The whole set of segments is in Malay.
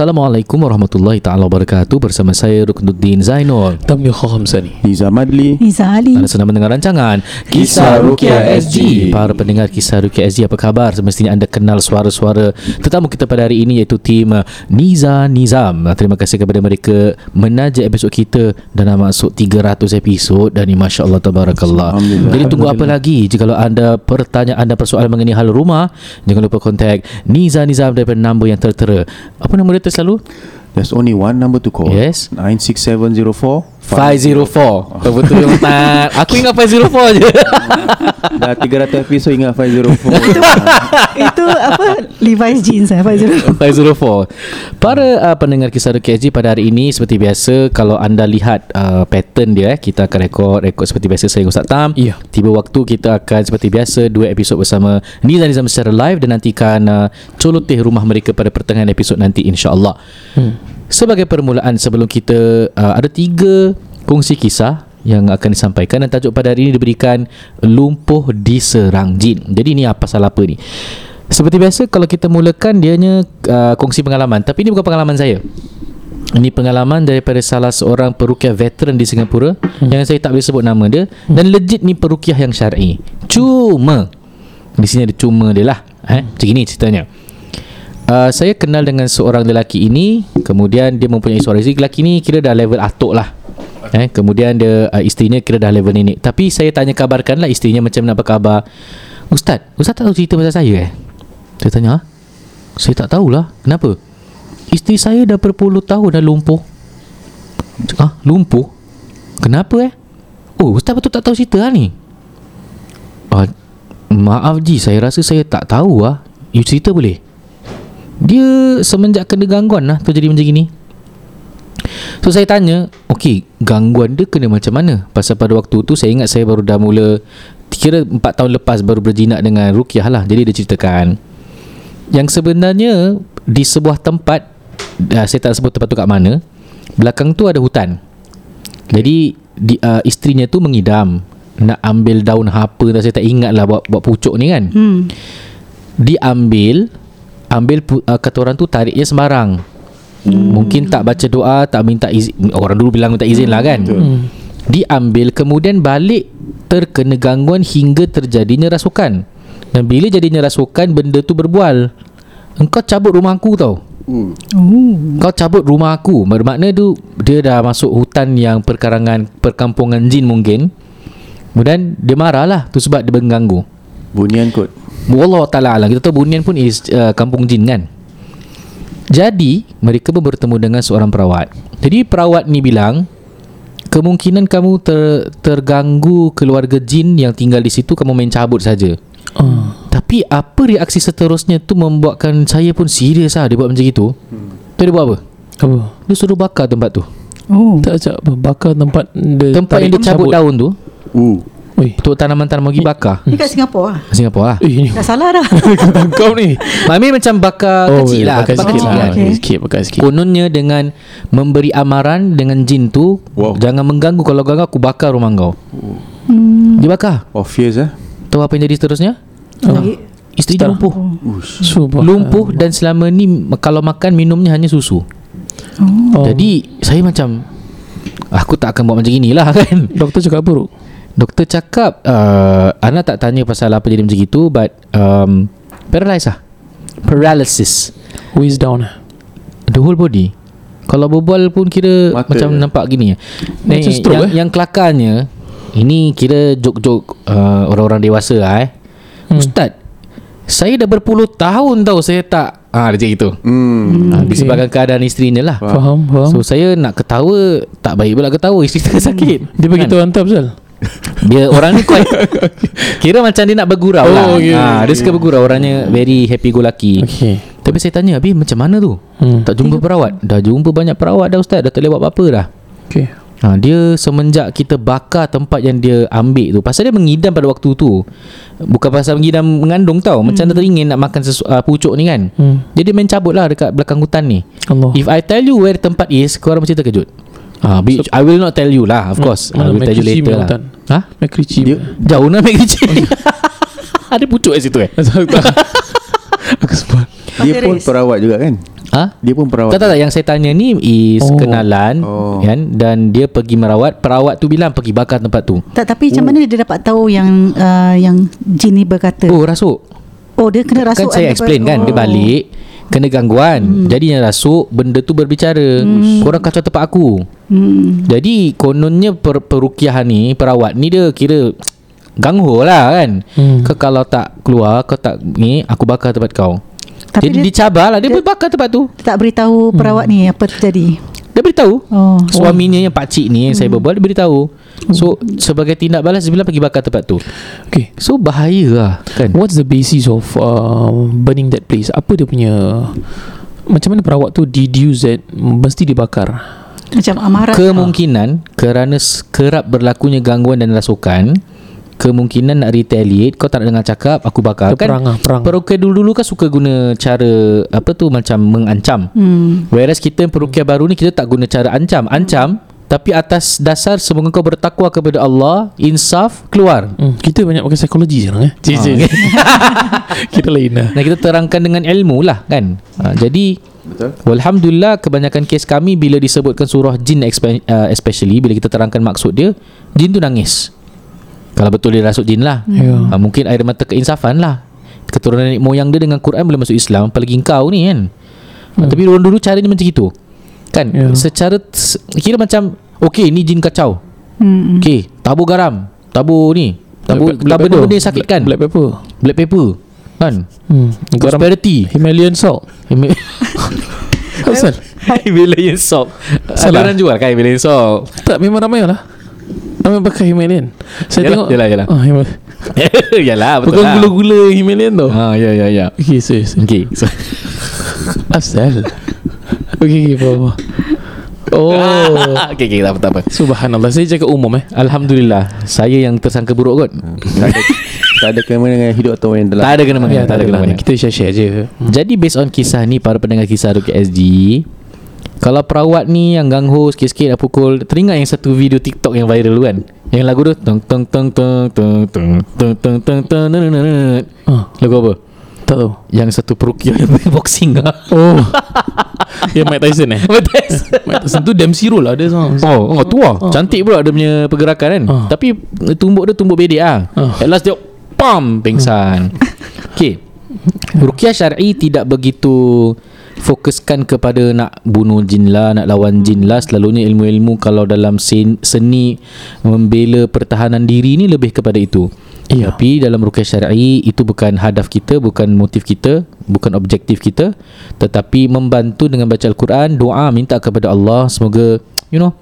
Assalamualaikum warahmatullahi taala wabarakatuh bersama saya Ruknuddin Zainul. Tamil Khamsani Niza Madli Niza Ali Anda sedang mendengar rancangan Kisah Ruqyah SG. Para pendengar Kisah Ruqyah SG apa khabar? Semestinya anda kenal suara-suara tetamu kita pada hari ini iaitu tim Niza Nizam. Terima kasih kepada mereka menaja episod kita dan dah masuk 300 episod dan ini masya-Allah tabarakallah. Jadi tunggu apa lagi? Jika anda pertanyaan dan persoalan mengenai hal rumah, jangan lupa kontak Niza Nizam daripada nombor yang tertera. Apa nombor dia terlalu? There's only one number to call Yes. 96704 504 Betul yang tak Aku ingat 504 je. Dah 300 episod ingat 504 Itu apa? Levi's jeans eh 50 504 Para uh, pendengar kisah KSG pada hari ini Seperti biasa Kalau anda lihat uh, pattern dia eh, Kita akan rekod Rekod seperti biasa saya Ustaz Tam. Ya. Tiba waktu kita akan seperti biasa Dua episod bersama Nizam Nizam secara live Dan nantikan uh, Coloteh rumah mereka pada pertengahan episod nanti InsyaAllah hmm. Sebagai permulaan sebelum kita uh, Ada tiga kongsi kisah yang akan disampaikan dan tajuk pada hari ini diberikan lumpuh diserang jin. Jadi ni apa pasal apa ni? Seperti biasa kalau kita mulakan dianya uh, kongsi pengalaman tapi ini bukan pengalaman saya. Ini pengalaman daripada salah seorang perukiah veteran di Singapura hmm. yang saya tak boleh sebut nama dia hmm. dan legit ni perukiah yang syar'i. Cuma di sini ada cuma dia lah. Eh, macam ni ceritanya. Uh, saya kenal dengan seorang lelaki ini Kemudian dia mempunyai suara isteri Lelaki ni kira dah level atuk lah eh, Kemudian dia uh, isterinya kira dah level nenek Tapi saya tanya kabarkan lah isterinya macam mana apa khabar Ustaz, Ustaz tak tahu cerita pasal saya eh? Saya tanya, ha? Saya tak tahulah, kenapa? Isteri saya dah berpuluh tahun dah lumpuh Ah, lumpuh? Kenapa eh? Oh, Ustaz betul tak tahu cerita lah ni? Ah, maaf Ji, saya rasa saya tak tahu lah You cerita boleh? Dia semenjak kena gangguan lah terjadi macam ni. So saya tanya, okey, gangguan dia kena macam mana? Pasal pada waktu tu saya ingat saya baru dah mula kira 4 tahun lepas baru berjinak dengan Rukiah lah. Jadi dia ceritakan yang sebenarnya di sebuah tempat uh, saya tak sebut tempat tu kat mana, belakang tu ada hutan. Jadi di, uh, isterinya tu mengidam nak ambil daun apa dah saya tak ingat lah buat, buat pucuk ni kan. hmm. Diambil ambil uh, kata orang tu tariknya sembarang. Hmm. Mungkin tak baca doa, tak minta izin. Orang dulu bilang minta izin lah kan. Hmm. Diambil kemudian balik terkena gangguan hingga terjadinya rasukan. Dan bila jadinya rasukan benda tu berbual. Engkau cabut rumah aku tau. Hmm. oh. Kau cabut rumah aku. Bermakna tu dia dah masuk hutan yang perkarangan perkampungan jin mungkin. Kemudian dia marah lah tu sebab dia mengganggu. Bunian kot Wallah ta'ala alam Kita tahu Bunian pun is uh, kampung jin kan Jadi Mereka pun bertemu dengan seorang perawat Jadi perawat ni bilang Kemungkinan kamu ter, terganggu keluarga jin yang tinggal di situ Kamu main cabut saja. Oh. Tapi apa reaksi seterusnya tu Membuatkan saya pun serius lah Dia buat macam itu hmm. Tu dia buat apa? Apa? Dia suruh bakar tempat tu oh. Tak ajak apa Bakar tempat dia Tempat yang dia cabut daun tu Uh Oi. Untuk tanaman-tanaman pergi bakar Ni kat Singapura lah Singapura lah Eh ni Tak salah dah kau ni Mami macam bakar kecil lah Bakar sikit Oh, lah okay. Sikit bakar sikit Kononnya dengan memberi amaran dengan jin tu Wow. jangan mengganggu kalau ganggu aku bakar rumah kau. hmm. Dia bakar. Oh fierce eh Tahu apa yang jadi seterusnya? Lagi Isteri dia lumpuh. Ush. Subhan Lumpuh dan selama ni kalau makan minumnya hanya susu. oh. Jadi saya macam aku tak akan buat macam inilah kan. Doktor cakap apa Ruk? Doktor cakap uh, Ana tak tanya pasal apa jadi macam itu but um, paralysis lah. Paralysis. Whiz down lah The whole body. Kalau berbual pun kira Mata macam dia. nampak gini. Macam stroke, yang, eh? yang kelakarnya ini kira jok-jok uh, orang-orang dewasa lah eh. Hmm. Hmm. Ustaz, Saya dah berpuluh tahun tau Saya tak Ah, dia cakap gitu Hmm. Okay. Disebabkan keadaan isterinya lah Faham, faham. So saya nak ketawa Tak baik pula ketawa Isteri tengah sakit dia bagi Kan? tahu hantar pasal. Dia orang ni quite Kira macam dia nak bergurau Oh, lah. okay, ah, Dia suka bergurau Orangnya very happy go lucky. Okay. Tapi saya tanya Habis macam mana tu? Hmm. Tak jumpa perawat. Dah jumpa banyak perawat dah ustaz. Dah tak boleh buat apa-apa dah? Okay. Ha, dia semenjak kita bakar tempat yang dia ambil tu Pasal dia mengidam pada waktu tu. Bukan pasal mengidam mengandung tau. Macam dia teringin nak makan sesu- uh, pucuk ni kan. Hmm. Jadi main cabut lah dekat belakang hutan ni. Allah. If I tell you where tempat is Korang mesti terkejut ha, so, I will not tell you lah Of course I Mana will tell you MacRitchie later lah hutan? Ha? MacRitchie. Dia- Jauh nak ambil kecil Ada pucuk kat situ eh Aku sebut. Dia pun perawat juga kan? Ha? Dia pun perawat. Tak tak tak Yang saya tanya ni Is Oh. kenalan Oh. kan Dan dia pergi merawat Perawat tu bilang Pergi bakar tempat tu Tak, tapi macam mana dia dapat tahu yang uh, yang jin ni berkata? Oh rasuk Oh, dia kena rasuk. Kan saya explain kan Dia Oh. balik Kena gangguan hmm. Jadi yang rasuk Benda tu berbicara hmm. Korang kacau tempat aku Hmm. Jadi kononnya per, Perukiahan ni Perawat ni dia kira Gangho lah kan Hmm. Kau kalau tak keluar Kau tak ni Aku bakar tempat kau Tapi Jadi dia, dicabar lah Dia, dia- bakar tempat tu tak beritahu perawat ni apa terjadi. Dia beritahu Oh. Suaminya yang pakcik ni Yang saya berbual Dia beritahu So sebagai tindak balas Dia bilang pergi bakar tempat tu Okay. So bahaya lah Kan What's the basis of uh, burning that place? Apa dia punya macam mana perawat tu deduce that mesti dibakar? Macam amarat. Kemungkinan kerana s- kerap berlakunya gangguan dan rasukan, kemungkinan nak retaliate, kau tak nak dengar cakap, aku bakar. Dia perang lah, perang. Perukia dulu-dulu kan suka guna cara apa tu macam mengancam. Hmm. Whereas kita yang perukia baru ni kita tak guna cara ancam. Ancam tapi atas dasar semoga kau bertakwa kepada Allah, insaf, keluar. Hmm, kita banyak pakai psikologi sekarang eh. Cik, kita lain lah. Dan kita terangkan dengan ilmu lah kan. Ha, jadi Betul. Alhamdulillah kebanyakan kes kami bila disebutkan surah jin uh, especially bila kita terangkan maksud dia, jin tu nangis. Kalau betul dia rasuk jin lah. Ya. Ha, mungkin air mata keinsafan lah. Keturunan nenek moyang dia dengan Quran boleh masuk Islam, apalagi kau ni kan. Hmm. Tapi orang dulu cara dia macam itu. Kan? Ya. Secara kira macam okey ni jin kacau. Hmm. Okey, tabur garam, tabur ni, tabur Black- black tabur pepper. benda yang sakitkan. Black pepper. Black pepper. Kan? Hmm. Garam Prosperity. Himalayan salt. Asal? Himalayan salt Ada Salah. orang jual kan Himalayan salt Tak memang ramai lah. Ramai pakai Himalayan. Saya Yalah, tengok. yalah, yalah. Ah, Himalayan. Yalah betul Bukan lah gula-gula Himalayan tau. Ha ya ya ya Okay, so, so. Okay so, Asal. Okay, okay, apa-apa. Oh. okay, okay, tak apa, tak apa. Subhanallah. Saya cakap umum eh. Alhamdulillah Saya yang tersangka buruk kot tak ada tak ada kena dengan hidup atau yang dalam. Tak ada kena mana Ya, Tak ada kena mana Kita share-share je. Jadi based on kisah ni Para pendengar kisah Ruki SG Kalau perawat ni Yang gangho sikit-sikit Dah pukul Teringat yang satu video TikTok Yang viral tu kan Yang lagu tu Tung tung tung tung tung tung tung tung tung tung tung Ah, Lagu apa? Tahu. Yang satu perukia Yang boxing lah Oh. Yang Mike Tyson eh? Betul Mike Tyson tu Dempsey Roll lah dia. Oh, oh tu lah. Oh. Cantik pula dia punya pergerakan kan. Oh. Tapi tumbuk dia tumbuk bedek ah. Oh. At last dia pam pingsan. Okey. Ruqyah syar'i tidak begitu fokuskan kepada nak bunuh jin lah, nak lawan jin lah. Selalunya ilmu-ilmu kalau dalam sen- seni membela pertahanan diri ni lebih kepada itu. Ya. Tapi dalam ruqyah syar'i itu bukan hadaf kita, bukan motif kita, bukan objektif kita, tetapi membantu dengan baca al-Quran, doa minta kepada Allah semoga you know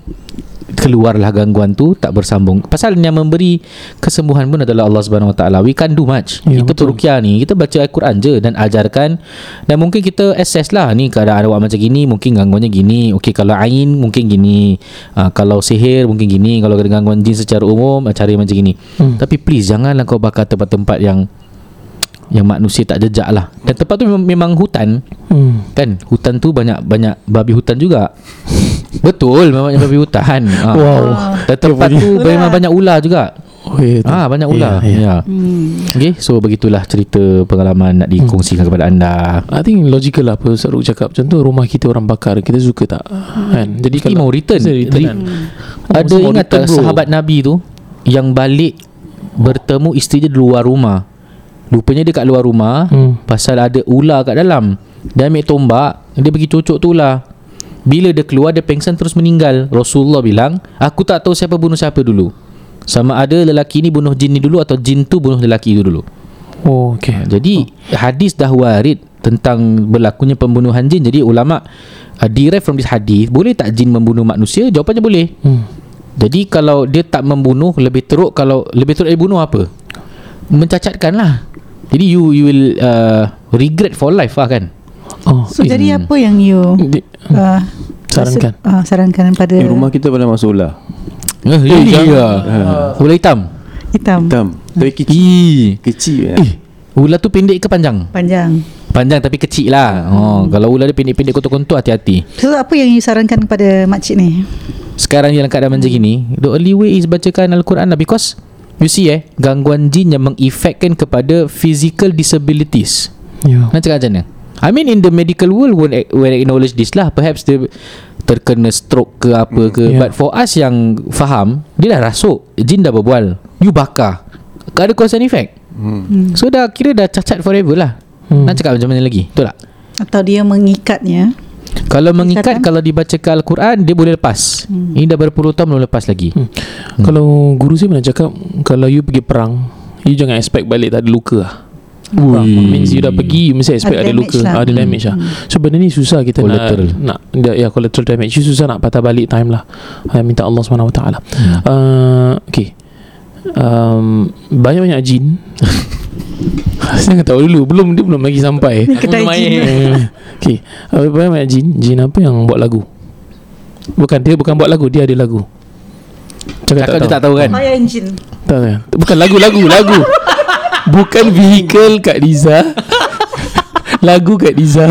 keluarlah gangguan tu tak bersambung. Pasal yang memberi kesembuhan pun adalah Allah Subhanahu Wa Taala. We can't do much. Ya, kita betul. perukia ni kita baca al-Quran je dan ajarkan dan mungkin kita assess lah ni keadaan awak macam gini mungkin gangguannya gini. Okey kalau ain mungkin gini. Uh, kalau sihir mungkin gini. Kalau ada gangguan jin secara umum ah, cara macam gini. Hmm. Tapi please janganlah kau bakar tempat-tempat yang yang manusia tak jejak lah. Dan tempat tu memang, memang hutan Hmm. kan. Hutan tu banyak banyak babi hutan juga. Betul memang babi hutan. Ha. Wow. Dan tempat tu memang banyak ular juga. Oh, ya. Ah banyak ular. Ya, ya. ya. Hmm. Okay, so begitulah cerita pengalaman nak dikongsikan kepada anda. I think logical lah apa Ustaz Ruk cakap Contoh rumah kita orang bakar Kita suka tak kan? Jadi Tapi mau return. Return Re- kan? Ada Mesti mau ingat return, tak bro. sahabat Nabi tu yang balik bertemu isteri dia di luar rumah. Rupanya dia kat luar rumah hmm. pasal ada ular kat dalam. Dia ambil tombak, dia pergi cocok tu ular. Bila dia keluar dia pengsan terus meninggal. Rasulullah bilang, aku tak tahu siapa bunuh siapa dulu. Sama ada lelaki ni bunuh jin ni dulu atau jin tu bunuh lelaki tu dulu. Oh okay Jadi hadis dah warid tentang berlakunya pembunuhan jin. Jadi ulama uh, derive from this hadis, boleh tak jin membunuh manusia? Jawapannya boleh. hmm. Jadi kalau dia tak membunuh lebih teruk kalau lebih teruk dia bunuh apa? Mencacatkan lah. Jadi you you will uh, regret for life lah kan. Oh So jadi apa yang you Di- uh, Sarankan. rasa- uh, Sarankan pada Eh, rumah kita pernah masuk ular Eh, really jangan. ya. Ular hitam. hitam Hitam Tapi kecil Ih. Kecil ya. Eh, ular tu pendek ke panjang? Panjang Panjang tapi kecil lah. Oh, kalau ular dia pendek-pendek kontor-kontor hati-hati. So apa yang you sarankan kepada makcik ni Sekarang dalam keadaan macam gini, the only way is bacakan Al-Quran lah because you see eh, gangguan jin yang mengefekkan kepada physical disabilities. yeah. Nak cakap macam mana? I mean in the medical world won't, won't acknowledge this lah. Perhaps dia terkena stroke ke apa ke. yeah. But for us yang faham, dia dah rasuk. Jin dah berbual. You bakar. Tak ada cause and effect. Hmm. So dah kira dah cacat forever lah. Hmm. Nak cakap macam mana lagi? Betul tak? Atau dia mengikatnya Kalau mengikat Ikatan? Kalau dibacakan Al-Quran Dia boleh lepas hmm. Ini dah berpuluh tahun Belum lepas lagi Hmm. Kalau guru saya pernah cakap Kalau you pergi perang You jangan expect balik tak ada luka lah Faham? Means you dah pergi You mesti expect Ada ada, luka. lah. Ada damage lah. So benda ni susah kita Collateral. nak nak Ya collateral damage. You susah nak patah balik time lah. Uh, Minta Allah SWT hmm. uh, Okay um, Banyak-banyak jin. Saya tahu dulu. Belum dia belum lagi sampai. Kedai jin. Eh, Okay uh, Banyak-banyak jin. Jin apa yang buat lagu? Bukan dia bukan buat lagu. Dia ada lagu. Cakap Cakap dia tak tahu kan? Fire engine tak, tak. Bukan lagu-lagu Lagu Bukan vehicle Kak Liza Lagu Kak Liza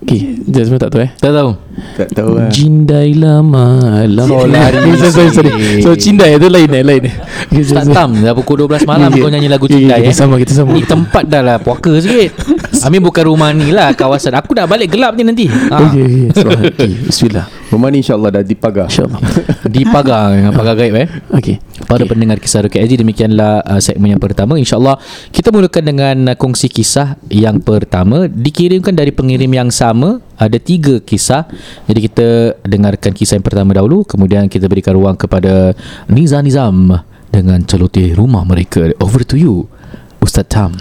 Okay Jangan semua tak tahu eh? Tak tahu. Tak tahu lah Cindailah malam Oh, lari sorry, sorry. So cindai tu lain eh? Lain eh? Okay, so- so- tam Dah pukul 12 malam Okay, Kau nyanyi lagu cindai okay, eh? Kita sama kita sama Ni tempat dah lah Puaka sikit Amin bukan rumah ni lah Kawasan. Aku nak balik gelap ni nanti. Ha. Okay, okay. Bismillah. Rumah ni insyaAllah dah dipagar. InsyaAllah. Di pagar Dengan pagar gaib eh. Okay Para okay. pendengar kisah Rukiat Haji Demikianlah uh, segmen yang pertama. InsyaAllah Kita mulakan dengan uh, Kongsi kisah Yang pertama. Dikirimkan dari pengirim yang sama Ada tiga kisah. Jadi kita Dengarkan kisah yang pertama dahulu Kemudian kita berikan ruang kepada Niza Nizam Dengan celoteh rumah mereka. Over to you Ustaz Tam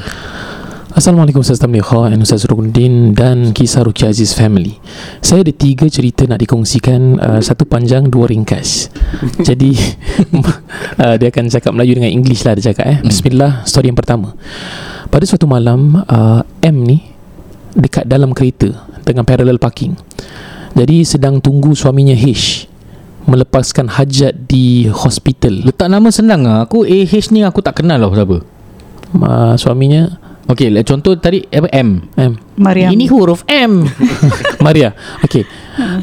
Assalamualaikum Ustaz Tamliha dan Ustaz Rukuddin dan kisah Rukia Aziz Family. Saya ada tiga cerita nak dikongsikan, uh, satu panjang, dua ringkas. Jadi uh, dia akan cakap Melayu dengan English lah dia cakap eh. Bismillah, story yang pertama. Pada suatu malam uh, M ni dekat dalam kereta dengan parallel parking. Jadi sedang tunggu suaminya H melepaskan hajat di hospital. Letak nama senang lah Aku AH ni aku tak kenal lah siapa Uh, suaminya Okey, like contoh tadi apa M. M. Mariam Ini huruf M. Maria Okay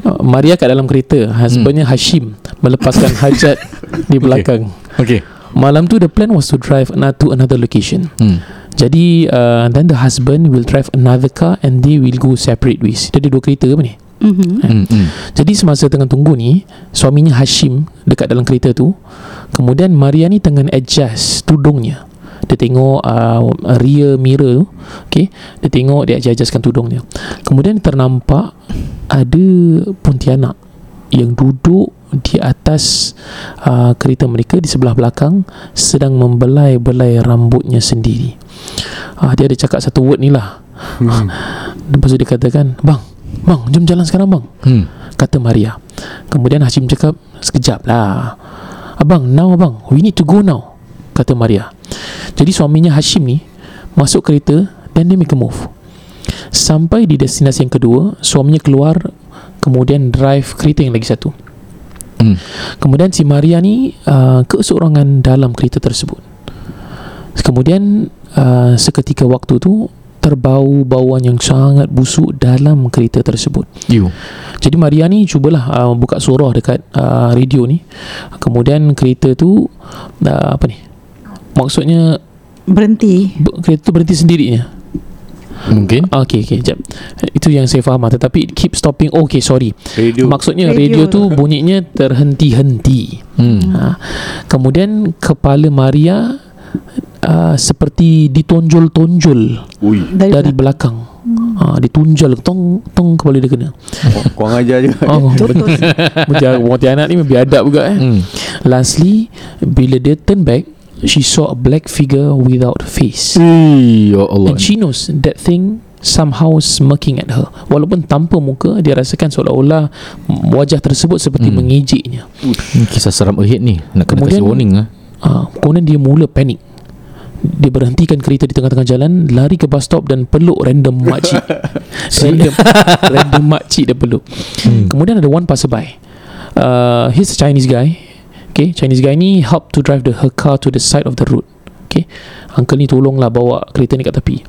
uh, Maria kat dalam kereta Husbandnya Hashim Melepaskan hajat Di belakang Okey. Malam tu the plan was to drive To another location Hmm. Jadi uh, Then the husband Will drive another car And they will go separate ways ada dua kereta ke apa ni Mhm. Hmm. hmm. Jadi semasa tengah tunggu ni Suaminya Hashim Dekat dalam kereta tu Kemudian Maria ni tengah adjust Tudungnya Dia tengok uh, rear mirror tu Okay? Dia tengok dia adjustkan tudungnya Kemudian ternampak Ada Pontianak Yang duduk Di atas uh, Kereta mereka Di sebelah belakang Sedang membelai-belai Rambutnya sendiri. Uh, Dia ada cakap satu word ni lah. Hmm. Lepas tu dia katakan Bang Bang jom jalan sekarang bang. Hmm. Kata Maria. Kemudian Hashim cakap Sekejap lah. Abang now abang. We need to go now Kata Maria Jadi suaminya Hashim ni Masuk kereta Dan dia make a move Sampai di destinasi yang kedua Suaminya keluar Kemudian drive kereta yang lagi satu Hmm. Kemudian si Maria ni uh, Keseorangan dalam kereta tersebut Kemudian uh, Seketika waktu tu Terbau bauan yang sangat busuk Dalam kereta tersebut You. jadi Maria ni cubalah uh, buka surah dekat uh, radio ni. Kemudian kereta tu uh, apa ni? Maksudnya Berhenti ber- kereta tu berhenti sendirinya. Mungkin. Ah, Okay, okay, jap. Itu yang saya faham lah. Tetapi it keep stopping. Oh, okay, sorry. Radio Maksudnya radio, Radio. tu bunyinya terhenti-henti. Hmm. Ha. Kemudian kepala Maria uh, seperti ditonjol-tonjol Ui dari, dari belakang. Ha, ditunjal tong tong kepala dia kena. Korang ajar je Oh, Jotos. Menjaga Pontianak ni biadab juga eh. Hmm. Lastly Bila dia turn back she saw a black figure without face. Ya Allah And she knows that thing somehow smirking at her. Walaupun tanpa muka, dia rasakan seolah-olah wajah tersebut seperti Hmm. mengejeknya. Ni Kisah seram ahit ni Nak kena Kemudian- kasih warning lah Uh, kemudian dia mula panik. Dia berhentikan kereta di tengah-tengah jalan, lari ke bus stop dan peluk random makcik. random, random makcik dia peluk. Hmm. Kemudian ada one passerby. Uh, he's a Chinese guy. Okay, Chinese guy ni help to drive the her car to the side of the road. Okay, uncle ni tolonglah bawa kereta ni kat tepi.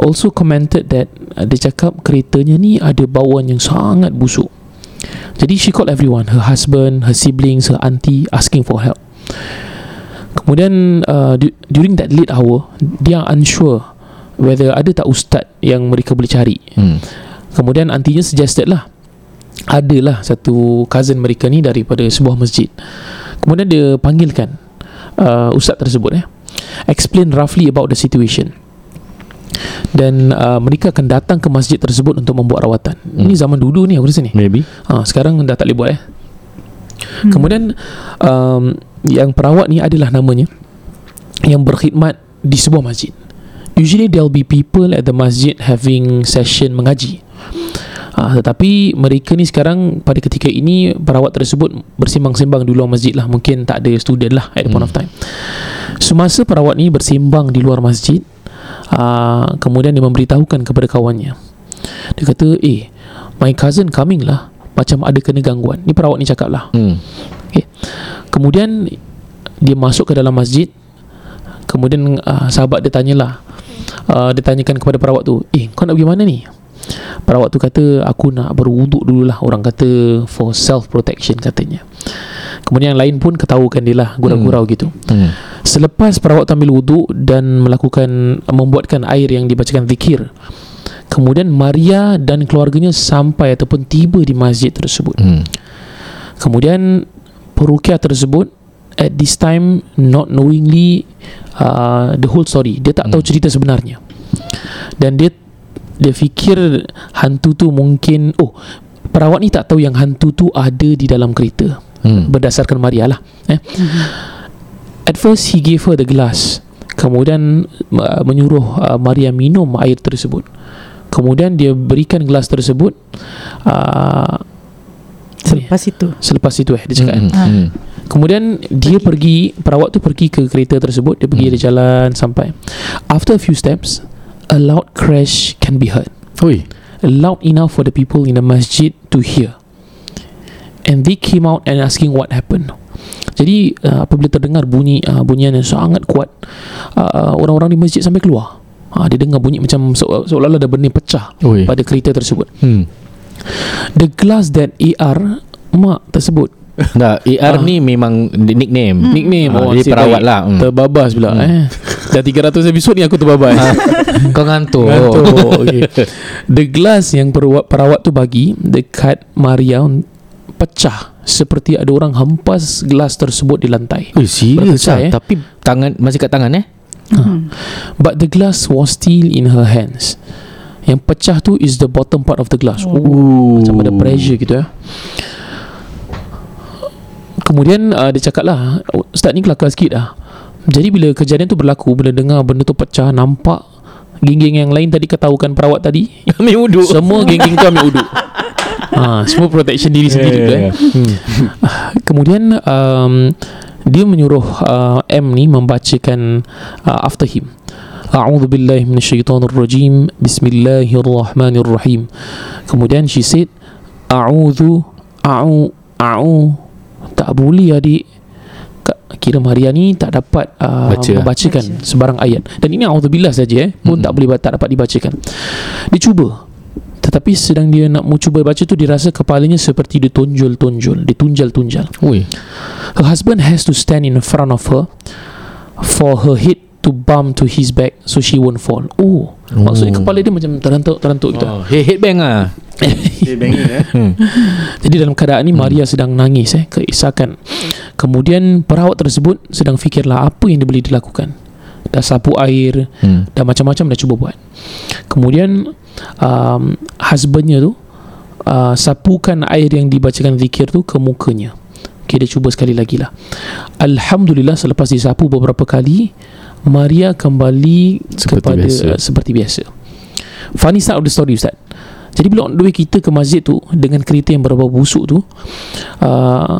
Also commented that uh, dia cakap keretanya ni ada bauan yang sangat busuk. Jadi she called everyone, her husband, her siblings, her auntie asking for help. Kemudian uh, du- during that late hour, dia unsure whether ada tak ustaz yang mereka boleh cari. hmm. Kemudian antinya suggested lah Adalah satu cousin mereka ni daripada sebuah masjid. Kemudian dia panggilkan uh, Ustaz tersebut eh Explain roughly about the situation. Dan uh, mereka akan datang ke masjid tersebut untuk membuat rawatan. Hmm. Ini zaman dulu ni aku rasa ni. Maybe. Ha, Sekarang dah tak boleh buat eh. Kemudian um, Yang perawat ni adalah namanya Yang berkhidmat di sebuah masjid. Usually there'll be people at the masjid Having session mengaji ha, Tetapi mereka ni sekarang Pada ketika ini Perawat tersebut Bersimbang-simbang di luar masjid lah. Mungkin tak ada student lah At the point of time. Semasa perawat ni bersimbang di luar masjid uh, Kemudian dia memberitahukan kepada kawannya. Dia kata Eh My cousin coming lah. Macam ada kena gangguan. Ni perawat ni cakap lah. Hmm. Kemudian Dia masuk ke dalam masjid. Kemudian uh, sahabat dia tanyalah. Uh, Dia tanyakan kepada perawat tu Eh kau nak pergi mana ni Perawat tu kata Aku nak berwuduk dululah Orang kata For self protection katanya Kemudian yang lain pun ketahukan dia lah Gurau-gurau gitu Hmm. Selepas perawat tu ambil wuduk Dan melakukan Membuatkan air yang dibacakan zikir Kemudian Maria dan keluarganya Sampai ataupun tiba di masjid tersebut Hmm. Kemudian Perukia tersebut At this time Not knowingly uh, The whole story Dia tak tahu Hmm. cerita sebenarnya Dan dia Dia fikir Hantu tu mungkin Oh Perawat ni tak tahu yang hantu tu ada di dalam kereta Hmm. Berdasarkan Maria lah eh. At first he gave her the glass Kemudian uh, menyuruh uh, Maria minum air tersebut Kemudian dia berikan gelas tersebut uh, Selepas itu Selepas itu eh Dia cakap Hmm. kan Ah. Hmm. Kemudian dia pergi Perawat tu pergi ke kereta tersebut Dia pergi Hmm. dia jalan sampai After a few steps A loud crash can be heard Oi. Loud enough for the people in the masjid to hear And they came out and asking what happened Jadi uh, apabila terdengar bunyi uh, Bunyian yang sangat kuat uh, Orang-orang di masjid sampai keluar uh, Dia dengar bunyi macam se- Seolah-olah ada benda pecah Oi. Pada kereta tersebut Hmm. The glass that AR Mak tersebut Dah AR Ah. ni memang nickname. Nickname Ah, oh, dia perawat baik. lah. Hmm. Terbabas pula Hmm. eh. Dah 300 episod ni aku terbabas Ah, Kau ngantuk. Ngantuk okay. The glass yang perawat, perawat tu bagi Dekat Maria Pecah Seperti ada orang hempas gelas tersebut di lantai Eh, serius lah. eh? Tapi tangan masih kat tangan eh? Hmm. But the glass was still in her hands Yang pecah tu is the bottom part of the glass oh. Macam ada pressure gitu ya Kemudian uh, dia cakap lah Ustaz ni kelakar sikit lah Jadi bila kejadian tu berlaku Bila dengar benda tu pecah Nampak Geng-geng yang lain tadi ketahukan perawat tadi Ambil wuduk. Semua geng-geng tu ambil uduk. Ha, Semua protection diri sendiri tu eh. Hmm. Kemudian um, Dia menyuruh uh, M ni Membacakan uh, After him. A'udhu billahi minasyaitanir rajim Bismillahirrahmanirrahim. Kemudian she said A'udhu A'u A'u. Tak boleh adik Kira Maria ni tak dapat uh, Baca. membacakan Baca. sebarang ayat Dan ini A'udzubillah saja eh Pun Mm-mm. tak boleh tak dapat dibacakan Dia cuba tetapi sedang dia nak mau cuba baca tu Dia rasa kepalanya seperti ditonjol-tonjol Ditunjal-tunjal Ui. Her husband has to stand in front of her For her head to bump to his back So she won't fall. Oh, Maksudnya kepala dia macam terantuk-terantuk gitu. Oh, head headbang ah. Bangin eh. Hmm. Jadi dalam keadaan ni Maria sedang nangis eh Keisakan Kemudian perawat tersebut Sedang fikirlah Apa yang dia boleh dilakukan. Dah sapu air Hmm. Dah macam-macam dah cuba buat. Kemudian um, Husbandnya tu uh, Sapukan air yang dibacakan zikir tu Ke mukanya. Okay, dia cuba sekali lagi lah. Alhamdulillah selepas disapu beberapa kali, Maria kembali Seperti kepada biasa. uh, seperti biasa. Funny side of the story Ustaz. Jadi bila on the way kita ke masjid tu dengan kereta yang berbau busuk tu, uh,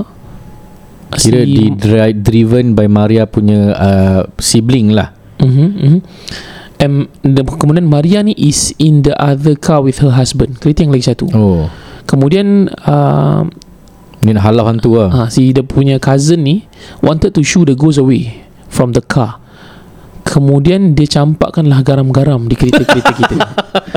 Kira di dri- driven by Maria punya uh, sibling lah. Mhm, mhm. Um, dan kemudian Maria ni is in the other car with her husband. Kereta yang lagi satu. Oh. Kemudian uh, Ni nak halau hantu lah. ha, si dia punya cousin ni wanted to shoo the ghost away from the car. Kemudian dia campakkanlah garam-garam di kereta-kereta kita.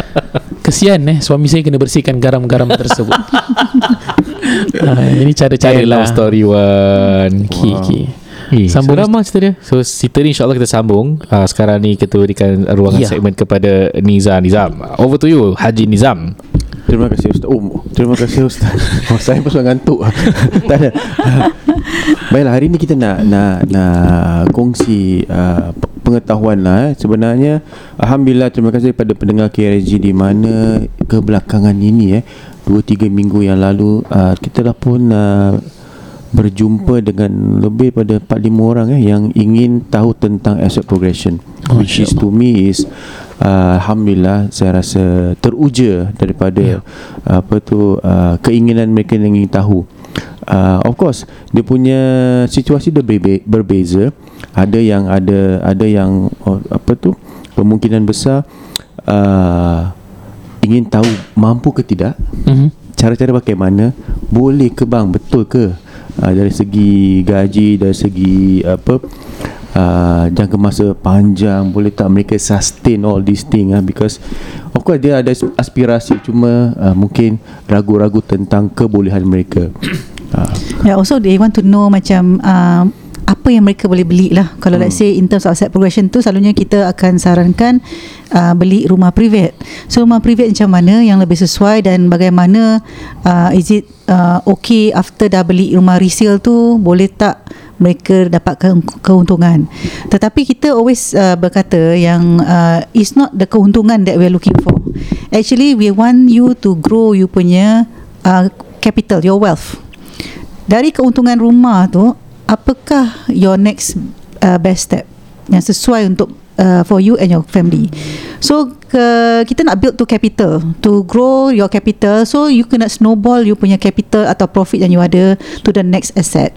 Kesian eh suami saya kena bersihkan garam-garam tersebut. ha, ini cara-cara End lah. story one. Okay, okay. Eh, Sambung. lah cerita dia So cerita ni insyaAllah kita sambung uh, Sekarang ni kita berikan ruangan Ya. segmen kepada Niza Nizam Over to you Haji Nizam Terima kasih Ustaz Oh terima kasih Ustaz oh, Saya pun sudah ngantuk Tak ada Baiklah hari ni kita nak Nak nak kongsi uh, pe- Pengetahuan lah eh. Sebenarnya Alhamdulillah terima kasih kepada pendengar KRSG Di mana Kebelakangan ini eh Dua tiga minggu yang lalu uh, Kita dah pun uh, Berjumpa dengan Lebih pada 4-5 orang eh Yang ingin tahu tentang asset progression Which is to me is uh, Alhamdulillah saya rasa teruja daripada yeah. apa tu uh, keinginan mereka yang ingin tahu. Uh, of course dia punya situasi dia berbe- berbeza. Ada yang ada ada yang oh, apa tu kemungkinan besar uh, ingin tahu mampu ke tidak. Mhm. cara-cara bagaimana boleh ke bang? Betul ke? Uh, dari segi gaji dari segi apa uh, jangka masa panjang boleh tak mereka sustain all these thing uh, because of course dia ada aspirasi cuma uh, mungkin ragu-ragu tentang kebolehan mereka uh, Yeah, also they want to know macam um, apa yang mereka boleh beli lah. Kalau hmm. let's say in terms of asset progression tu selalunya kita akan sarankan uh, beli rumah private. So rumah private macam mana yang lebih sesuai dan bagaimana uh, is it uh, okay after dah beli rumah resale tu boleh tak mereka dapatkan keuntungan. Tetapi kita always uh, berkata yang uh, it's not the keuntungan that we're looking for. Actually we want you to grow you punya uh, capital, your wealth dari keuntungan rumah tu apakah your next uh, best step yang sesuai untuk uh, for you and your family. So ke, kita nak build to capital to grow your capital. So you kena snowball you punya capital atau profit yang you ada to the next asset.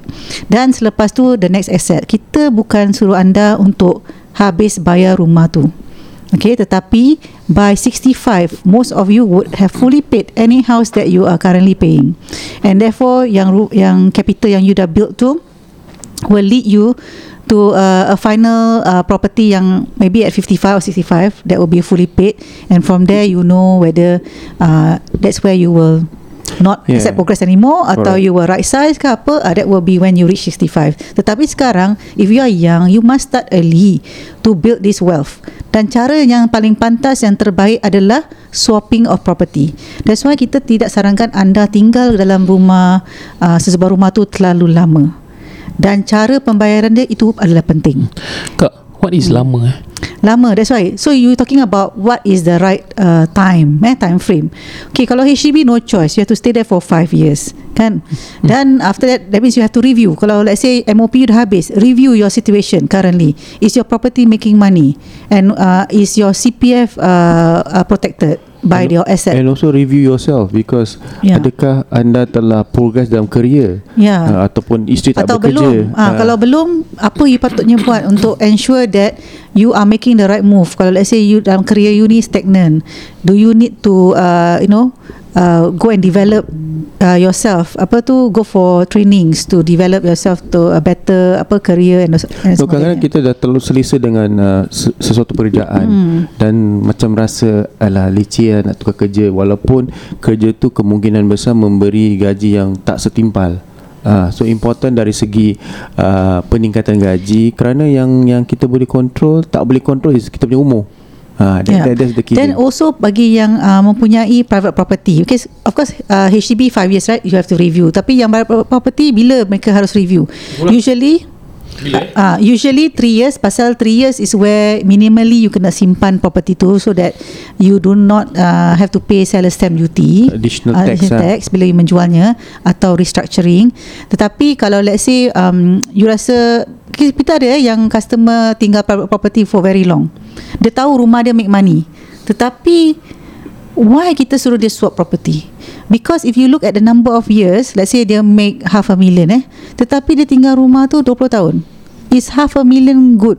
Dan selepas tu the next asset kita bukan suruh anda untuk habis bayar rumah tu. Okay, tetapi by 65, most of you would have fully paid any house that you are currently paying, and therefore yang yang capital yang you dah built tu will lead you to uh, a final uh, property yang maybe at 55 or 65 that will be fully paid, and from there you know whether uh, that's where you will not Yeah. accept progress anymore atau Correct. you will right size ke apa uh, that will be when you reach 65 tetapi sekarang if you are young you must start early to build this wealth. Dan cara yang paling pantas yang terbaik adalah swapping of property. That's why kita tidak sarankan anda tinggal dalam rumah uh, sesebuah rumah tu terlalu lama dan cara pembayaran dia itu adalah penting. Kak, what is lama eh? Lama that's why. So you talking about What is the right uh, Time eh, Time frame. Okay kalau HDB no choice. You have to stay there for 5 years Kan? Dan after that That means you have to review. Kalau let's say MOP you dah habis Review your situation currently. Is your property making money? And uh, is your CPF uh, uh, protected By And- your asset and also review yourself because Yeah. adakah anda telah progress dalam kerja Ya. uh, ataupun isteri tak atau bekerja belum ha, Ah. kalau belum apa you patutnya buat untuk ensure that you are making the right move kalau let's say you dalam career you ni stagnant do you need to uh, you know uh, go and develop uh, yourself apa tu go for trainings to develop yourself to a better apa career and, and So kadang-kadang kita dah terlalu selesa dengan uh, se- sesuatu pekerjaan Hmm. dan macam rasa alah leceh lah nak tukar kerja walaupun kerja tu kemungkinan besar memberi gaji yang tak setimpal. Uh, so important dari segi uh, peningkatan gaji kerana yang yang kita boleh kontrol tak boleh kontrol is kita punya umur. Ah, that, Yeah. that, that's the key. Then thing. also bagi yang uh, mempunyai private property, okay, of course uh, HDB 5 years right, you have to review. Tapi yang private property bila mereka harus review? Usually Ah, uh, usually 3 years pasal 3 years is where minimally you kena simpan property tu so that you do not uh, have to pay seller stamp duty. Additional tax, additional ah. tax bila you menjualnya atau restructuring. Tetapi kalau let's say um, you rasa kita ada eh, yang customer tinggal private property for very long. Dia tahu rumah dia make money. Tetapi why kita suruh dia swap property because if you look at the number of years let's say dia make half a million eh tetapi dia tinggal rumah tu 20 tahun is half a million good?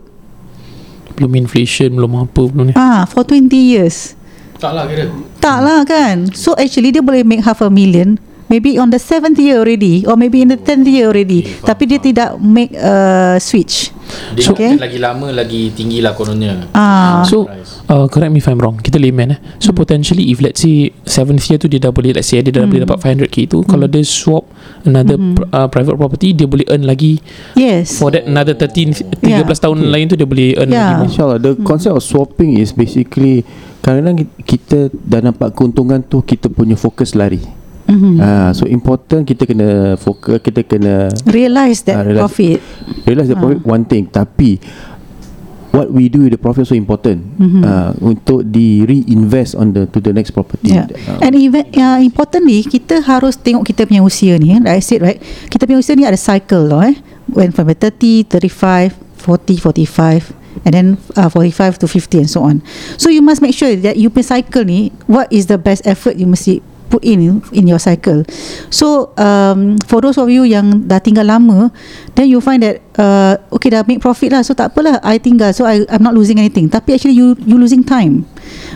Belum inflation Belum apa belum ni. Ah for 20 years. Tak lah kira. Tak lah kan? So actually dia boleh make half a million Maybe on the seventh year already Or maybe in the tenth year already. Tapi dia tidak make a switch. Dia Okay. okay. lagi lama Lagi tinggi lah kononnya. Ah, So uh, Correct me if I'm wrong. Kita layman eh. So Hmm. potentially If let's say Seventh year tu Dia dah boleh Let's say dia dah boleh dapat 500k tu Kalau dia swap Another Hmm. pr- uh, private property Dia boleh earn lagi Yes. For that another 13 13 Yeah. tahun lain tu Dia boleh earn Yeah. lagi. InsyaAllah The concept of swapping is basically Kadang-kadang kita dah nampak keuntungan tu Kita punya fokus lari mm-hmm. Ah, So important kita kena fokus Kita kena Realize that Ah, realize- profit Realize the profit one thing Tapi What we do with the profit so important Mhm. uh, Untuk di reinvest on the To the next property Yeah. uh, And even uh, importantly kita harus tengok kita punya usia ni eh. Like I said right, kita punya usia ni ada cycle loh eh. When from 30, 35, 40, 45 and then uh, 45 to 50 and so on. So you must make sure that you punya cycle ni what is the best effort you mesti put in in your cycle. So um, for those of you yang dah tinggal lama, then you find that uh, okay dah make profit lah, so tak apalah, I tinggal, so I I'm not losing anything. Tapi actually you you losing time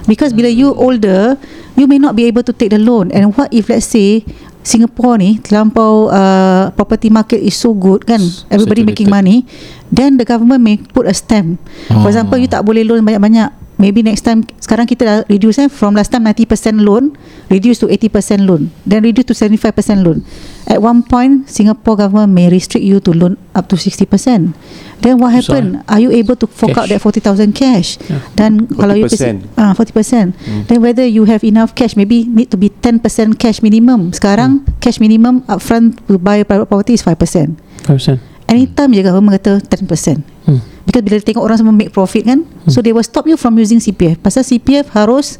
because bila you older, you may not be able to take the loan. And what if let's say Singapore ni terlampau uh, property market is so good kan, everybody Saturated. making money, then the government may put a stamp. For Oh. example, you tak boleh loan banyak-banyak. Maybe next time sekarang kita dah reduce eh from last time 90% loan reduce to 80% loan then reduce to 75% loan. At one point Singapore government may restrict you to loan up to 60% then what happen are you able to fork out Cash. that 40,000 cash? Yeah. dan kalau you 40%. ah 40% then whether you have enough cash maybe need to be 10% cash minimum. Sekarang cash minimum upfront to buy private property is 5% 5% anytime je government kata 10% hmm. Because bila tengok orang semua make profit kan hmm. So they will stop you from using CPF Pasal CPF harus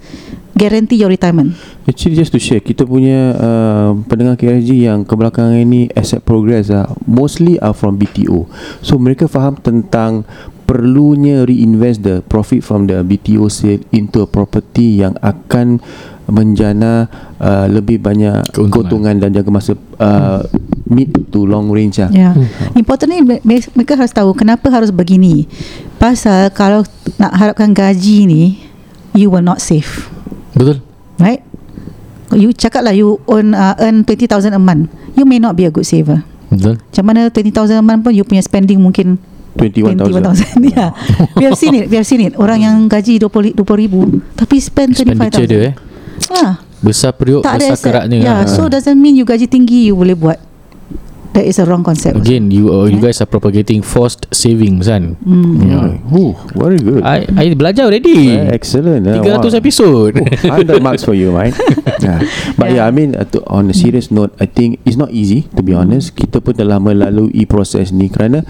Guarantee your retirement Actually just to share Kita punya uh, Pendengar KRG yang Kebelakangan ini Asset progress uh, Mostly are from BTO So mereka faham tentang Perlunya reinvest the profit from the BTO sale Into a property yang akan Menjana uh, Lebih banyak Keuntungan. Keuntungan dan jaga masa uh, Mid to long range lah yeah. Importantly me- me- Mereka harus tahu Kenapa harus begini. Pasal Kalau nak harapkan gaji ni You will not save Betul. Right? You cakap lah You earn, uh, earn 20,000 a month. You may not be a good saver. Betul. Macam mana 20,000 a month pun You punya spending mungkin 21,000 21,000 yeah. We have seen it We have seen it. Orang yang gaji 20 20 ribu Tapi spend Expenditure 25,000 dia eh? Ah, Besar periuk Tak ada Besar keraknya yeah, Ah. So doesn't mean You gaji tinggi You boleh buat That is a wrong concept Again you uh, you Yeah. guys are propagating forced savings kan Hmm. yeah. Ooh, very good I, I belajar already Uh, excellent uh, 300 wow. episod 100 marks for you, right? yeah. But yeah, I mean, uh, to, on a serious note, I think it's not easy to be honest. Kita pun telah melalui proses ni kerana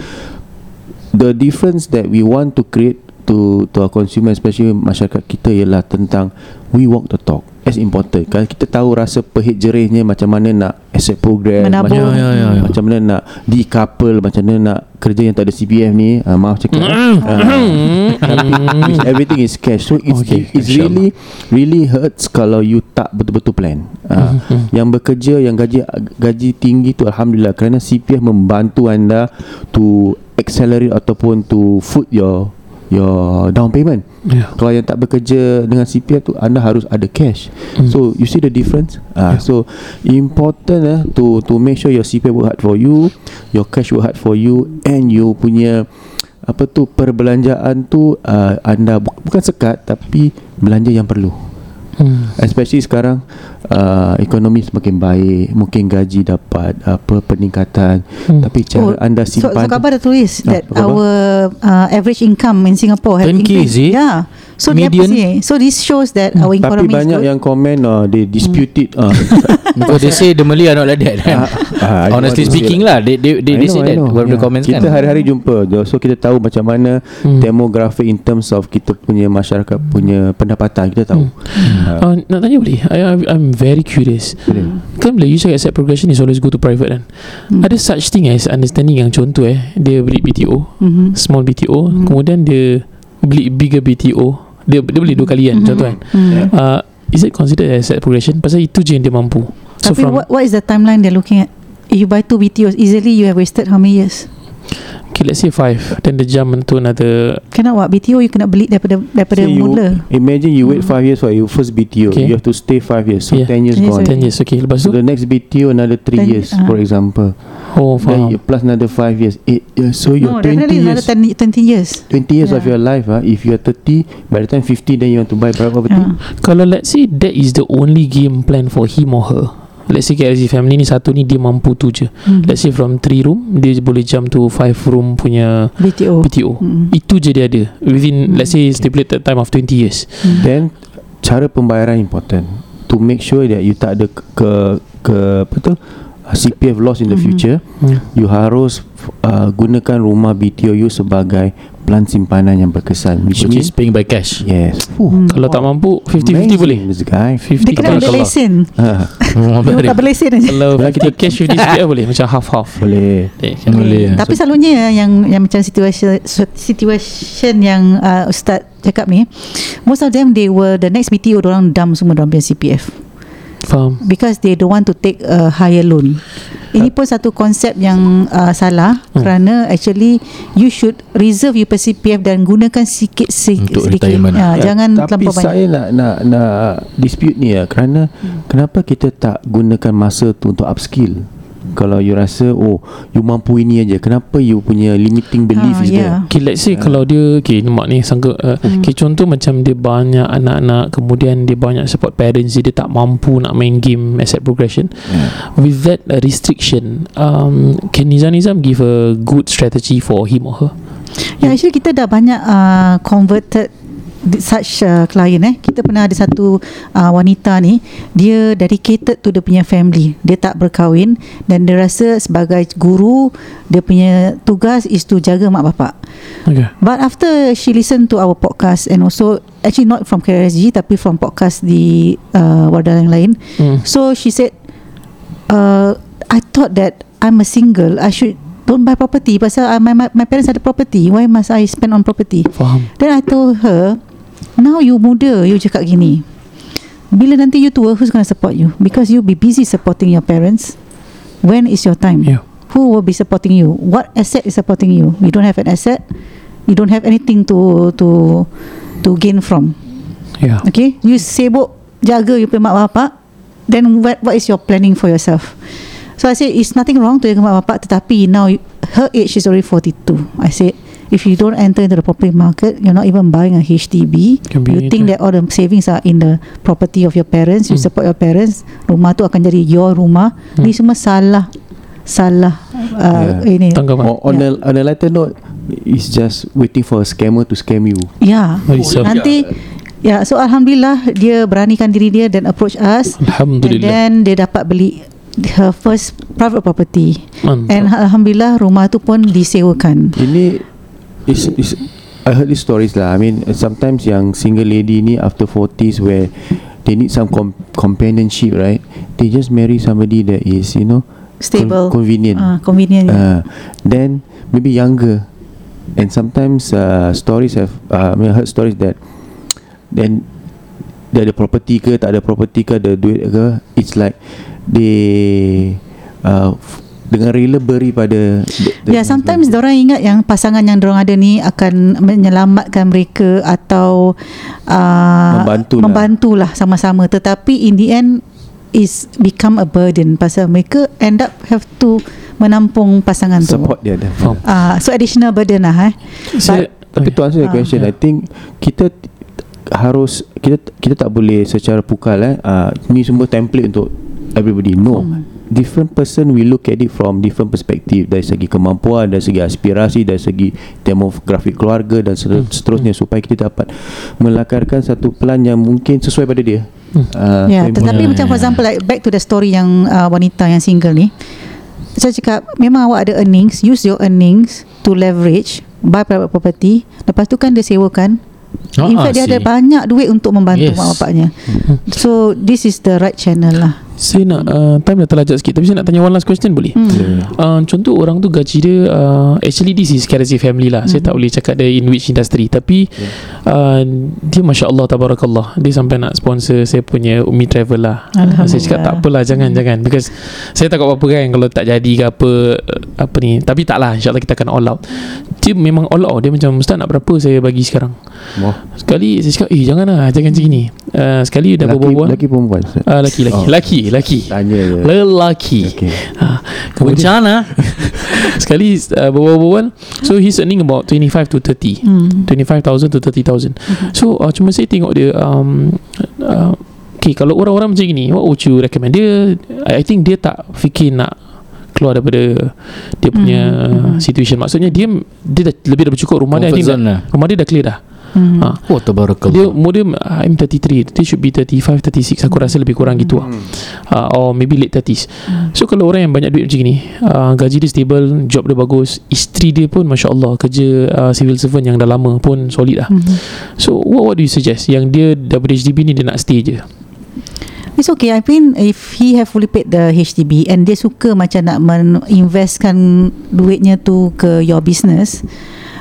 the difference that we want to create to to our consumer, especially masyarakat kita ialah tentang we walk the talk. As important. Kalau kita tahu rasa pehit jerihnya macam mana nak asset program, macam, Ya, ya, ya. macam mana nak decouple, macam mana nak kerja yang tak ada CPF ni. Uh, maaf cakap. uh, tapi everything is cash so it's, Okay, okay, it's really really hurts kalau you tak betul-betul plan uh, yang bekerja yang gaji gaji tinggi tu alhamdulillah kerana CPF membantu anda to accelerate ataupun to foot your your down payment yeah. kalau yang tak bekerja dengan CPF tu anda harus ada cash Hmm. so you see the difference uh, Yeah. so important eh, to to make sure your CPF work hard for you your cash work hard for you and you punya apa tu perbelanjaan tu uh, anda bu- bukan sekat tapi belanja yang perlu Hmm. especially sekarang uh, ekonomi semakin baik mungkin gaji dapat apa peningkatan Hmm. tapi cara anda so, so simpan khabar dah tulis Ah, that khabar? our uh, average income in Singapore have 10K, increased. is it? Yeah. So dia median pasti So this shows that our Tapi economy is banyak good. yang komen uh, They dispute it uh, Because they say the Malay are not like that kan? Ah, I Honestly speaking lah They, they, they, I they know, say that. One of the Yeah. comments Kita kan hari-hari jumpa. So kita tahu macam mana Hmm. Demographic in terms of Kita punya masyarakat Punya pendapatan Kita tahu Ah. Uh, nak tanya boleh I, I'm very curious Boleh. Kan bila you cakap accept progression is always go to private kan Hmm. Ada such thing as understanding yang contoh eh Dia beli BTO Mhm. Small BTO Hmm. Kemudian dia beli bigger BTO Dia dia beli dua kali kan Mhm. contoh kan Hmm. uh, Is it considered as accept progression? Pasal itu je yang dia mampu So Tapi what, what is the timeline they're looking at? If you buy two BTOs Easily you have wasted how many years? Okay let's say five Then the jump to another Cannot what BTO you kena beli daripada daripada you, mula Imagine you wait 5 years For your first BTO Okay. You have to stay 5 years So Yeah. 10 years Ten years gone. 10 years Okay lepas So tu the next BTO Another 3 Ten- years ah. For example Oh Then faham. you plus another 5 years. 8 years So your No 20 definitely years another 10, 20 years. 20 years of Yeah. your life ah, If you are 30 By the time 50 Then you want to buy private property? Yeah. Kalau let's say That is the only game plan For him or her. Let's say KLZ family ni Satu ni dia mampu tu je. Mhm. Let's say from 3 room Dia boleh jump to 5 room punya BTO BTO Mhm. Itu je dia ada. Within Hmm. let's say Stipulated time of 20 years. Mhm. Then Cara pembayaran important. To make sure that You tak ada ke, ke, ke Apa tu? uh, CPF loss in the Mhm. future hmm. You harus uh, Gunakan rumah BTO you Sebagai Plan simpanan yang berkesan Which Which is paying by cash. Yes. Hmm. Kalau tak mampu 50-50 boleh. This guy. 50 Dia kena ambil kalau- lesen Dia tak berlesen aja. Kalau 50 cash 50 CPF boleh Macam half-half. Boleh. Eh, kan? Boleh. Tapi selalunya yang yang macam situation situation yang uh, Ustaz cakap ni most of them they were the next BTO orang dump semua dalam punya CPF Faham because they don't want to take a higher loan. Ini pun satu konsep yang uh, salah Hmm. kerana actually you should reserve your CPF dan gunakan sikit si- Untuk sedikit. retirement. Ya, Ya, jangan Tapi terlampau banyak. saya nak nak nak dispute ni ya kerana Hmm. kenapa kita tak gunakan masa tu untuk upskill? Kalau you rasa oh you mampu ini aja, kenapa you punya limiting belief Ah, is yeah. there? Okay let's say kalau dia Okay nampak ni sangka uh, Hmm. Okay contoh macam dia banyak anak-anak Kemudian dia banyak support parents Dia tak mampu nak main game Asset progression Yeah. With that uh, restriction um, Can Nizam Nizam give a good strategy for him or her? Ya, actually kita dah banyak uh, converted such uh, client eh. Kita pernah ada satu uh, wanita ni, dia dedicated to dia punya family. Dia tak berkahwin dan dia rasa sebagai guru, dia punya tugas is to jaga mak bapak. Okay But after she listen to our podcast and also actually not from KRSG tapi from podcast di uh, wadah yang lain. hmm. So she said, uh, I thought that I'm a single. I should don't buy property pasal uh, my, my my parents ada property. Why must I spend on property? Faham Then I told her, now you muda, you cakap gini. Bila nanti you tua, who's going to support you? Because you be busy supporting your parents. When is your time? Yeah Who will be supporting you? What asset is supporting you? You don't have an asset. You don't have anything to to to gain from. Yeah Okay, you sibuk jaga you punya mak bapak. Then what what is your planning for yourself? So I say it's nothing wrong to jaga mak bapak, tetapi now you- her age is already 42. I said if you don't enter into the property market, you're not even buying a HDB. Can You think that all the savings are in the property of your parents, you Hmm. support your parents, rumah tu akan jadi your rumah. Hmm. Ni semua salah. Salah uh, ini. Tanggapan On, on, a, on a lighter note, it's just waiting for a scammer to scam you. Ya. Very sad. Nanti ya so alhamdulillah dia beranikan diri dia dan approach us and Alhamdulillah then dia dapat beli her first private property Mantap and alhamdulillah rumah tu pun disewakan. Ini is is I heard these stories lah. I mean sometimes yang single lady ni after 40s where they need some com- companionship, right? They just marry somebody that is you know Stable. con- convenient. Ah, convenient. Uh, then maybe younger, and sometimes uh, stories have uh, I mean I heard stories that then dia ada property ke tak ada property ke ada duit ke it's like they uh, dengan rela beri pada Ya, yeah, sometimes orang ingat yang pasangan yang orang ada ni akan menyelamatkan mereka atau uh, Membantulah. membantulah sama-sama tetapi in the end is become a burden pasal mereka end up have to menampung pasangan tu. support dia ada. Faham Ah, so additional burden lah eh. Saya Tapi to answer your Ah, question, yeah. I think kita harus kita kita tak boleh secara pukal eh uh, ni semua template untuk everybody. No. Hmm. Different person we look at it from different perspective dari segi kemampuan dari segi aspirasi dari segi demografi keluarga dan seter- seterusnya supaya kita dapat melakarkan satu plan yang mungkin sesuai pada dia uh, Ya, tetapi Ya, macam for example like back to the story yang uh, wanita yang single ni. Saya cakap memang awak ada earnings, use your earnings to leverage buy private property. Lepas tu kan dia sewakan. Ah, In fact dia ada see. banyak duit untuk membantu Yes. mak bapaknya. So this is the right channel lah. Saya nak uh, Time dah terlajak sikit Tapi saya nak tanya one last question boleh? Hmm. uh, Contoh orang tu gaji dia uh, Actually this is Karazi family lah. Saya tak boleh cakap dia in which industry Tapi uh, Dia Masya Allah Tabarakallah. Dia sampai nak sponsor Saya punya Umi Travel lah. Saya cakap tak apalah Jangan jangan. Because Saya takut apa-apa kan Kalau tak jadi ke apa uh, Apa ni. Tapi tak lah InsyaAllah kita akan all out Dia memang all out. Dia macam Ustaz nak berapa saya bagi sekarang? Wah, Sekali saya cakap Eh jangan lah Jangan macam gini. Uh, Sekali dah berbual laki perempuan uh, Laki laki Oh. Laki Laki tanya je. Lelaki. Okay. ha, Kemudian Sekali uh, berbual-bual So he's earning about 25 to 30 Hmm. 25,000 to 30,000 So uh, cuma saya tengok dia um, uh, Okay kalau orang-orang macam gini What would you recommend? Dia I think dia tak fikir nak Keluar daripada Dia punya Hmm. situation. Maksudnya dia Dia dah lebih dah bercukup Rumah dia I Comfort think zone dah, lah. Rumah dia dah clear dah. Hmm. ha. Oh Dia tabarakallah umur dia I'm 33 Dia should be 35 36 Aku rasa lebih kurang gitu lah. Uh, Or maybe late 30s So kalau orang yang banyak duit macam ni uh, Gaji dia stable Job dia bagus Isteri dia pun Masya Allah Kerja uh, civil servant yang dah lama pun Solid lah. Mhm. So what, what do you suggest? Yang dia daripada HDB ni Dia nak stay je It's okay. I mean if he have fully paid the HDB and dia suka macam nak menginvestkan duitnya tu ke your business,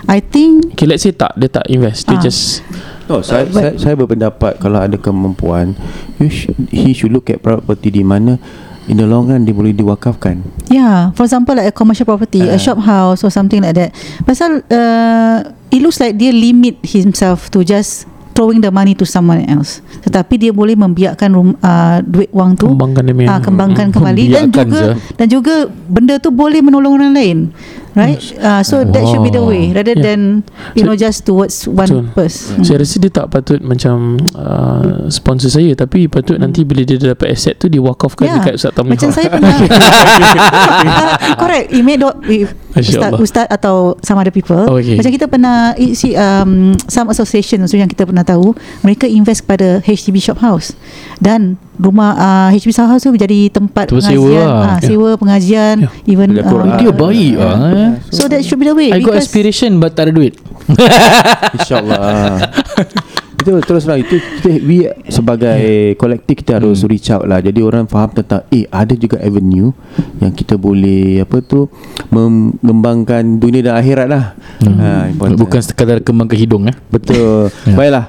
I think Okay let's say tak Dia tak invest Dia Ah. just No, saya, But- saya, saya berpendapat kalau ada kemampuan, you should, he should look at property di mana in the long run dia boleh diwakafkan. Yeah, for example like a commercial property, a Ah. shop house or something like that. Pasal uh, it looks like dia limit himself to just throwing the money to someone else. Tetapi dia boleh membiarkan uh, duit wang tu Kembangkan uh, kembangkan kembali dan juga je. dan juga benda tu boleh menolong orang lain. Right? Uh, so that should be the way rather Yeah. than you know just towards one Betul. person. Saya rasa dia tak patut macam uh, sponsor saya tapi patut nanti bila dia dapat aset tu dia walk off kan Yeah. dekat Ustaz Tamu. Macam saya pernah Ah, Correct You made dot with Masya Ustaz. Ustaz atau Some other people Oh, okay. Macam kita pernah See um, Some association so Yang kita pernah tahu Mereka invest kepada HDB shop house Dan Rumah uh, HDB shop house tu Menjadi tempat Tu sewa pengajian lah. ah, Sewa pengajian Yeah. Even Belajar Quran. uh, Dia baik lah eh. So that should be the way I got aspiration But tak ada duit InsyaAllah Itu terus terang Itu kita, we sebagai kolektif Kita harus Hmm. reach out lah Jadi orang faham tentang Eh ada juga avenue Yang kita boleh Apa tu Mengembangkan dunia dan akhirat lah ha, important. Bukan sekadar kembang ke hidung eh. Betul Ya. Baiklah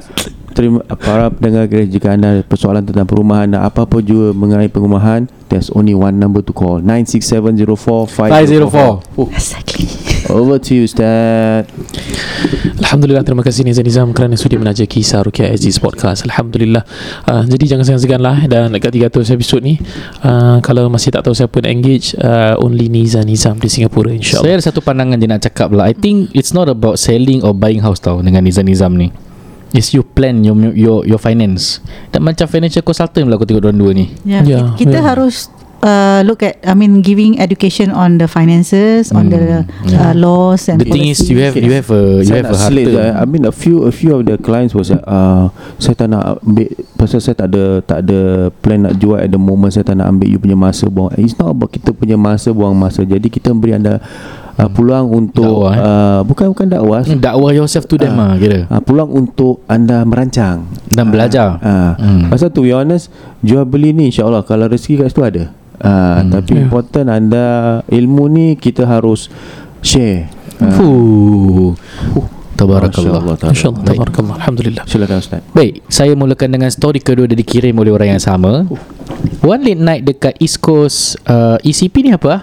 Terima para pendengar gereja jika anda ada persoalan tentang perumahan dan apa-apa juga mengenai perumahan there's only one number to call. 96704 504. Exactly. Over to you Ustaz. Alhamdulillah terima kasih Nizam Nizam kerana sudi menaja kisah Rukia Aziz Podcast Alhamdulillah. Uh, Jadi jangan segan-segan lah Dan dekat 300 episod ni uh, Kalau masih tak tahu siapa nak engage uh, Only Nizam Nizam di Singapura InsyaAllah Saya ada satu pandangan je nak cakap lah. I think it's not about selling or buying house tau Dengan Nizam-Nizam ni It's you plan your your your finance Dan macam financial consultant lah aku tengok dua ni Yeah, Yeah, kita yeah. harus uh, look at I mean giving education on the finances on Hmm, the yeah. uh, laws and The thing is you have you have a you saya have a je. harta I mean a few a few of the clients was uh, saya tak nak ambil pasal saya tak ada tak ada plan nak jual at the moment saya tak nak ambil you punya masa buang. It's not about kita punya masa buang masa. Jadi kita beri anda uh, peluang untuk Dakwah, eh? uh, bukan bukan dakwah. Hmm, dakwah yourself to them Ah. lah kira Uh, peluang untuk anda merancang Dan belajar. uh, Hmm. Pasal to be honest Jual beli ni insyaAllah Kalau rezeki kat situ ada uh, Hmm. Tapi Yeah. important anda Ilmu ni kita harus Share uh, Fuh. Tabarakallah. InsyaAllah. Tabarakallah Alhamdulillah Silakan Ustaz Baik, saya mulakan dengan story kedua dia dikirim oleh orang yang sama. One late night dekat East Coast uh, ECP ni apa ah?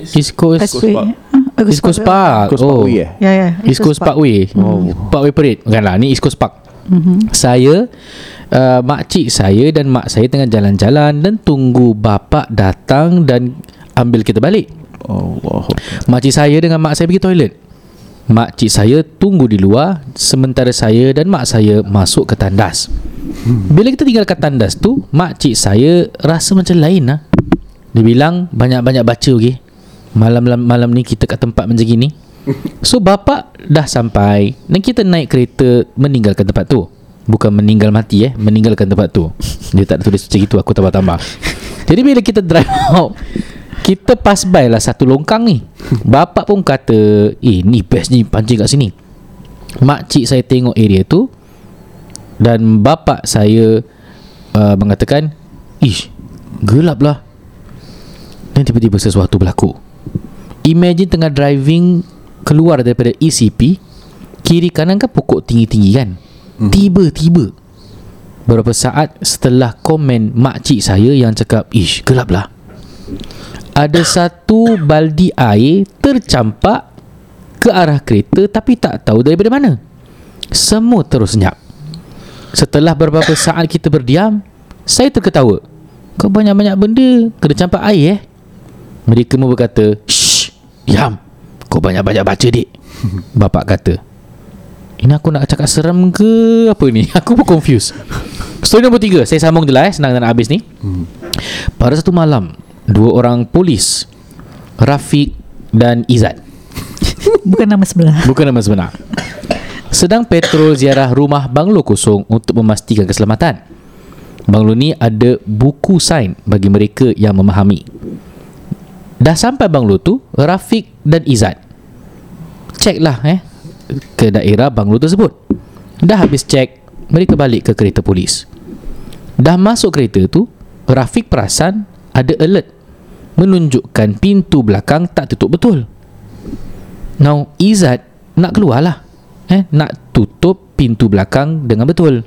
East Coast Expressway. Park. East Coast Park. Coast Parkway eh Ya ya. East Coast Parkway. Oh. Parkway Parade. Bukanlah, ni East Coast Park. Mhm. Saya uh, makcik saya dan mak saya tengah jalan-jalan dan tunggu bapa datang dan ambil kita balik. Allah Makcik saya dengan mak saya pergi toilet. Makcik saya tunggu di luar sementara saya dan mak saya masuk ke tandas. Bila kita tinggal kat tandas tu, makcik saya rasa macam lain lah. Dia bilang banyak-banyak baca okay? Malam malam ni kita kat tempat macam gini. So bapak dah sampai Dan kita naik kereta meninggalkan tempat tu. Bukan meninggal mati eh. Meninggalkan tempat tu. Dia tak tulis macam itu Aku tambah-tambah. Jadi bila kita drive out Kita pass by lah satu longkang ni. Bapak pun kata Eh ni best ni pancing kat sini. Makcik saya tengok area tu Dan bapak saya uh, Mengatakan Ish Gelap lah. Dan tiba-tiba sesuatu berlaku Imagine tengah driving Keluar daripada ECP Kiri kanan kan pokok tinggi-tinggi kan? Tiba-tiba Beberapa saat setelah komen makcik saya yang cakap Ish gelap lah. Ada satu baldi air tercampak ke arah kereta Tapi tak tahu daripada mana. Semua terus senyap. Setelah beberapa saat kita berdiam Saya terketawa. Kau banyak-banyak benda Kena campak air eh? Mereka semua berkata Shh Diam. Kau banyak-banyak baca dik. Bapak kata Ini aku nak cakap seram ke? Apa ni? Aku pun confused. Story nombor tiga. Saya sambung je lah eh. Senang nak habis ni. Pada satu malam Dua orang polis Rafiq dan Izzat. Bukan nama sebelah. Bukan nama sebenar Sedang petrol ziarah rumah banglo kosong Untuk memastikan keselamatan. Banglo ni ada buku sign Bagi mereka yang memahami Dah sampai banglo tu Rafiq dan Izzat. Cek lah eh Ke daerah banglo tersebut. Dah habis cek Mereka balik ke kereta polis. Dah masuk kereta tu Rafiq perasan Ada alert Menunjukkan pintu belakang tak tutup betul. Now Izzat Nak keluar lah eh, Nak tutup pintu belakang Dengan betul.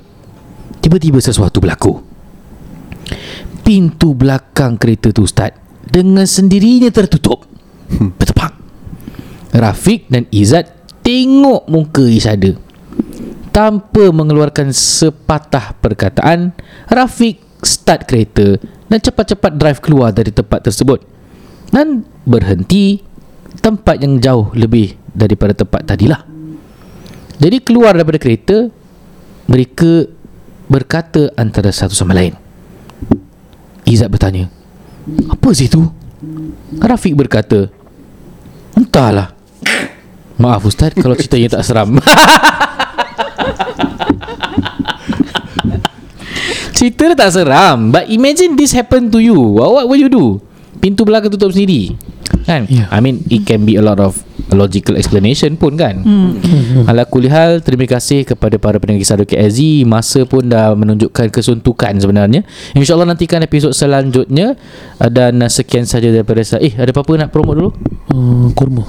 Tiba-tiba sesuatu berlaku. Pintu belakang kereta tu Ustaz Dengan sendirinya tertutup. Bertepak Rafiq dan Izzat Tengok muka Isyada. Tanpa mengeluarkan sepatah perkataan Rafiq start kereta Dan cepat-cepat drive keluar dari tempat tersebut. Dan berhenti Tempat yang jauh lebih daripada tempat tadilah. Jadi keluar daripada kereta Mereka berkata antara satu sama lain. Izzat bertanya Apa situ? Rafiq berkata Entahlah Maaf Ustaz kalau ceritanya tak seram Cerita tak seram But imagine this happen to you What, what will you do? Pintu belakang tutup sendiri Kan? Yeah. I mean it can be a lot of logical explanation pun kan hmm. Ala kulihal Terima kasih kepada para pendengar kisah Dr. Azzi Masa pun dah menunjukkan kesuntukan sebenarnya InsyaAllah nantikan episod selanjutnya uh, Dan sekian saja daripada saya Eh ada apa-apa nak promote dulu? uh, Kurma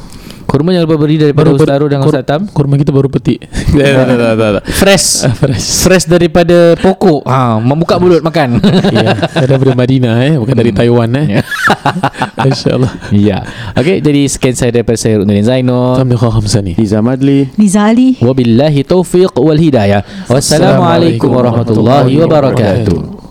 Kurma yang berberi daripada Baru Ustaz Arul dan Ustaz Tam. Kurma kita baru petik. Tak tak tak tak tak Fresh Fresh. Fresh daripada pokok. Ha, Membuka mulut makan. Ya Daripada Madinah eh Bukan dari Taiwan eh. InsyaAllah. Ya. Okay jadi sekian saya daripada saya Zainul. Kami kau Hamzani Liza Madli Niza Ali. Wabillahi taufiq wal hidayah. Wassalamualaikum warahmatullahi wabarakatuh